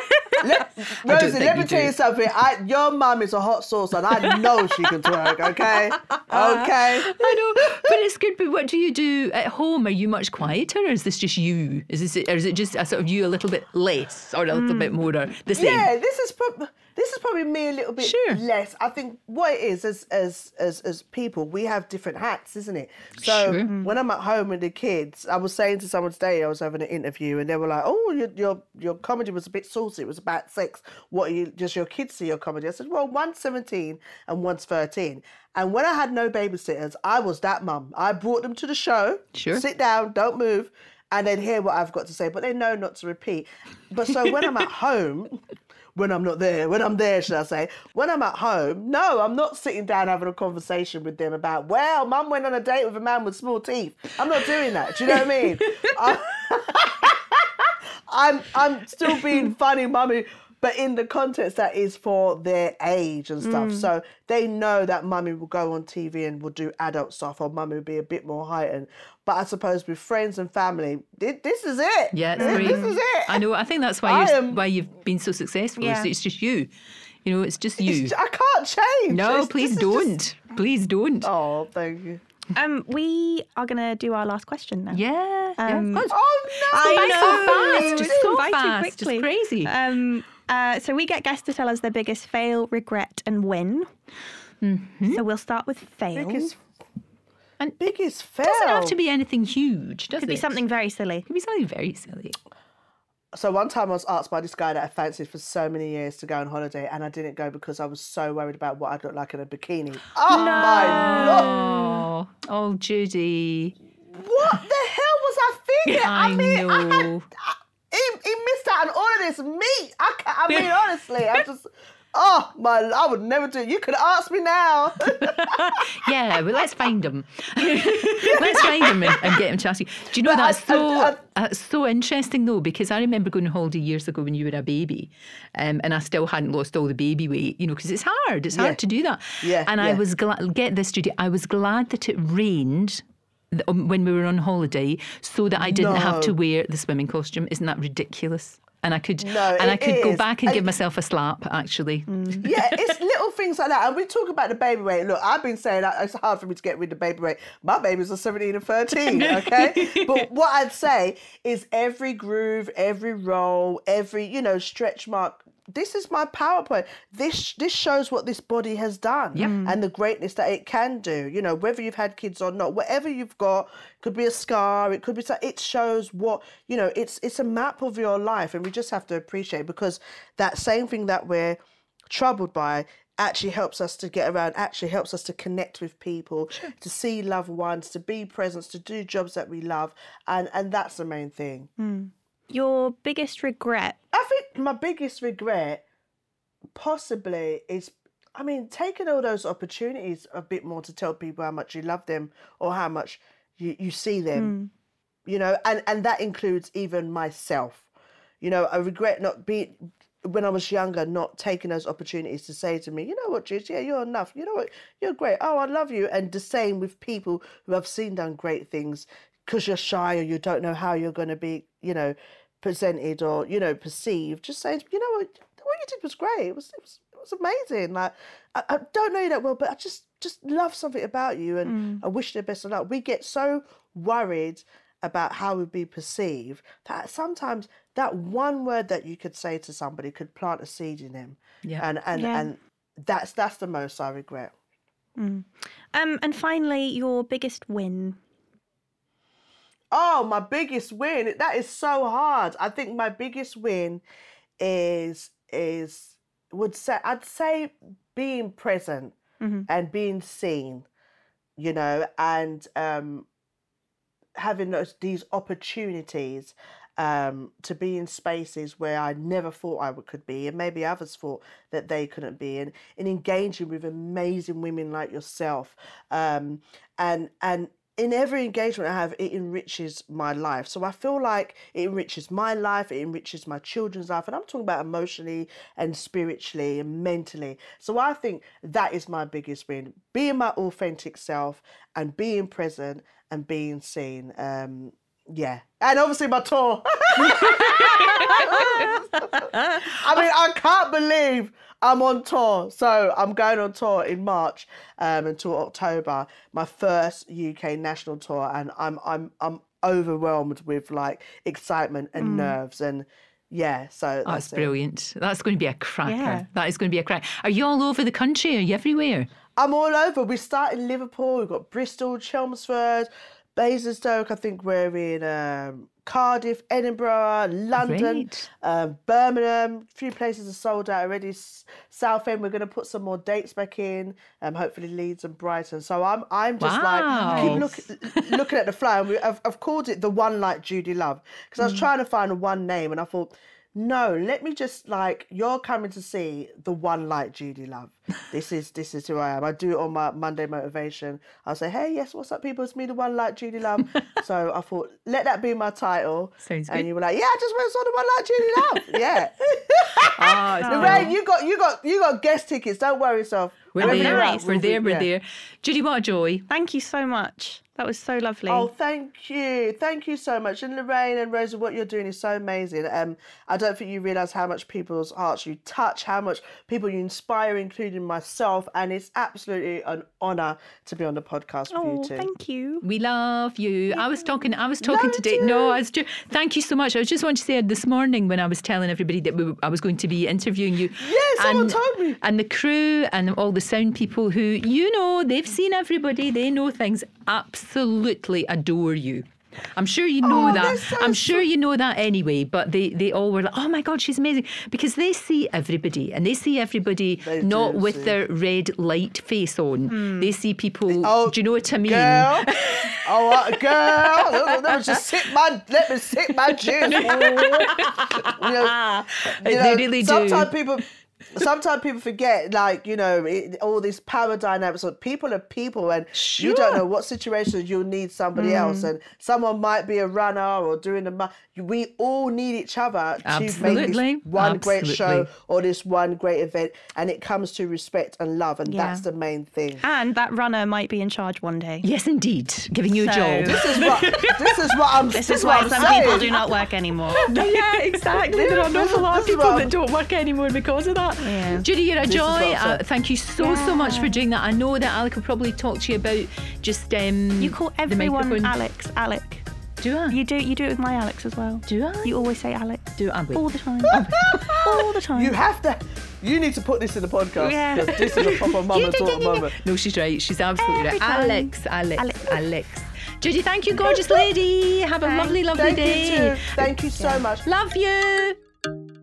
Let, Rosie, let me you tell do. you something. I, your mum is a hot sauce, and I know she can twerk. Okay, okay. I know, but it's good. But what do you do at home? Are you much quieter, or is this just you? Is this, or is it just a sort of you a little bit less, or oh, a little bit mm. more, or the same? Yeah, this is prob- this is probably me a little bit Sure. less. I think what it is as as as as people, we have different hats, isn't it? So Sure. when mm. I'm at home with the kids, I was saying to someone today, I was having an interview, and they were like, "Oh, your your your comedy was a bit saucy. It was about sex. What are you? Just your kids see your comedy?" I said, "Well, one's 17 and one's 13." And when I had no babysitters, I was that mum. I brought them to the show. Sure. Sit down, don't move. And then hear what I've got to say, but they know not to repeat. But so when I'm at home, when I'm not there, when I'm there, should I say, when I'm at home, no, I'm not sitting down having a conversation with them about, well, mum went on a date with a man with small teeth. I'm not doing that. Do you know what I mean? I- I'm I'm still being funny, mummy, but in the context that is for their age and stuff. So they know that mummy will go on TV and will do adult stuff, or mummy will be a bit more heightened. But I suppose with friends and family, this is it. Yeah, it's this. This is it. I know. I think that's why you're, am- why you've been so successful. Yeah. It's just you. You know, it's just you. It's- I can't change. no, It's- please this is just- don't. Please don't. Oh, thank you. Um, we are gonna do our last question now. Yeah. Um, yeah. God, Oh no! I know, so fast. it's Just so too fast. It's quickly. crazy. Um, uh, so we get guests to tell us their biggest fail, regret, and win. Mm-hmm. So we'll start with fail. biggest, And biggest fail. doesn't have to be anything huge, does Could it? Could be something very silly. Could be something very silly. So one time I was asked by this guy that I fancied for so many years to go on holiday, and I didn't go because I was so worried about what I'd look like in a bikini. Oh my lord! Oh, Judi. What the hell was I thinking? I mean, I had, know. I, he, he missed out on all of this meat. I, I mean, honestly, I just. Oh my! I would never do. it. You could ask me now. Yeah, well, let's find him. let's find him and, and get him to ask you. Do you know But I- that's so I- I- that's so interesting though because I remember going on holiday years ago when you were a baby, um, and I still hadn't lost all the baby weight. You know, because it's hard. It's hard to do that. Yeah, And I was glad. Get this, Judi. I was glad that it rained. Um, When we were on holiday, so that I didn't have to wear the swimming costume, isn't that ridiculous? And I could, No, and I could go back and And- give myself a slap. Actually, yeah, it's little things like that. And we talk about the baby weight. Look, I've been saying that it's hard for me to get rid of the baby weight. My babies are 17 and 13, okay? but what I'd say is every groove, every roll, every, you know, stretch mark. This is my PowerPoint. This this shows what this body has done mm. and the greatness that it can do. You know, whether you've had kids or not, whatever you've got, could be a scar, it could be so- it shows what, you know, it's it's a map of your life and we just have to appreciate because that same thing that we're troubled by actually helps us to get around actually helps us to connect with people to see loved ones to be present to do jobs that we love and and that's the main thing hmm. Your biggest regret. i think my biggest regret possibly is i mean taking all those opportunities a bit more to tell people how much you love them or how much you, you see them hmm. you know and and that includes even myself. You know i regret not being when i was younger not taking those opportunities to say to me you know what Jude, yeah you're enough. You know what? You're great. Oh i love you. And the same with people who i've seen done great things because you're shy or you don't know how you're going to be you know presented or you know perceived just saying you know what? What you did was great. It was it was, it was amazing. Like I, I don't know you that well but i just just love something about you and i wish you the best of luck. We get so worried about how we'd be perceived that sometimes that one word that you could say to somebody could plant a seed in them. Yeah. and and Yeah. and that's that's the most i regret. Um, and finally, your biggest win. Oh, my biggest win. That is so hard. I think my biggest win is is would say I'd say being present and being seen, you know, and um having those these opportunities um, to be in spaces where I never thought I would, could be, and maybe others thought that they couldn't be, and, and engaging with amazing women like yourself, um, and and in every engagement I have, it enriches my life. So I feel like it enriches my life, it enriches my children's life, and I'm talking about emotionally and spiritually and mentally. So I think that is my biggest win: being my authentic self and being present and being seen. Um, yeah, and obviously my tour. I mean, I can't believe I'm on tour. So I'm going on tour in March um, until October, my first UK national tour, and I'm I'm I'm overwhelmed with like excitement and nerves and yeah, so Oh, that's that's it. brilliant. That's going to be a cracker. Yeah. That is going to be a crack. Are you all over the country? Are you everywhere? I'm all over. We start in Liverpool. We've got Bristol, Chelmsford, Basingstoke. I think we're in um, Cardiff, Edinburgh, London, um, Birmingham. A few places are sold out already. Southend. We're going to put some more dates back in. Um, hopefully Leeds and Brighton. So I'm I'm just like keep look, looking at the flyer. I've, I've called it the one like Judi Love because I was trying to find a one name, and I thought. No, let me just like you're coming to see the one light Judi Love. This is this is who I am. I do it on my Monday motivation. I'll say, Hey, yes, what's up, people? It's me, the one light Judi Love. so I thought, let that be my title. Sounds And good. you were like, Yeah, I just went and saw the one light Judi Love. yeah. Ah, it's Lorraine, you got you got you got guest tickets. Don't worry yourself. We're Wherever there. you're we're we'll be- there. We're yeah. there. Judi, what a joy. Thank you so much. That was so lovely. Oh, thank you, thank you so much. And Lorraine and Rosa, what you're doing is so amazing. Um, I don't think you realise how much people's hearts you touch, how much people you inspire, including myself. And it's absolutely an honour to be on the podcast with Oh, you two. thank you. We love you. I was talking. I was talking Love today. you. No, I was. Ju- thank you so much. I was just wanting to say this morning when I was telling everybody that we, were- I was going to be interviewing you. Yeah, someone told me. And the crew and all the sound people who you know they've seen everybody. They know things. Absolutely adore you. I'm sure you know Oh, that. I'm sure you know that anyway. But they, they all were like, oh my God, she's amazing. Because they see everybody and they see everybody They not with see. their red light face on. Hmm. They see people, Oh, do you know what I mean? Girl, oh, what, a girl, let me just sip my, let me sit my juice. you know, They you know, really do. sometimes people sometimes people forget like you know it, all these power dynamics of people are people and you don't know what situations you'll need somebody else mm. and someone might be a runner or doing the we all need each other to make this one great show or this one great event and it comes to respect and love and Yeah. that's the main thing And that runner might be in charge one day. Yes, indeed. Giving you a job. this is what this is what I'm This this is why I'm some saying. people do not work anymore. yeah, exactly. There are an awful lot of people that don't work anymore because of that. Yeah. Judi, you're a This joy. Uh, thank you so, so much for doing that. I know that Alec will probably talk to you about just. Um, You call everyone microphone. Alex, Alec. Do I? You do you do it with my Alex as well. Do I? You always say Alex. do I? Wait. All the time. All the time. You have to. You need to put this in the podcast Yeah. because this is a proper mama talk moment. No, she's right. She's absolutely Every right. time. Alex, Alex, Alex, Alex. Judi, thank you, gorgeous lady. Have a lovely, lovely Thank day. you too. Thank you so much. Love you.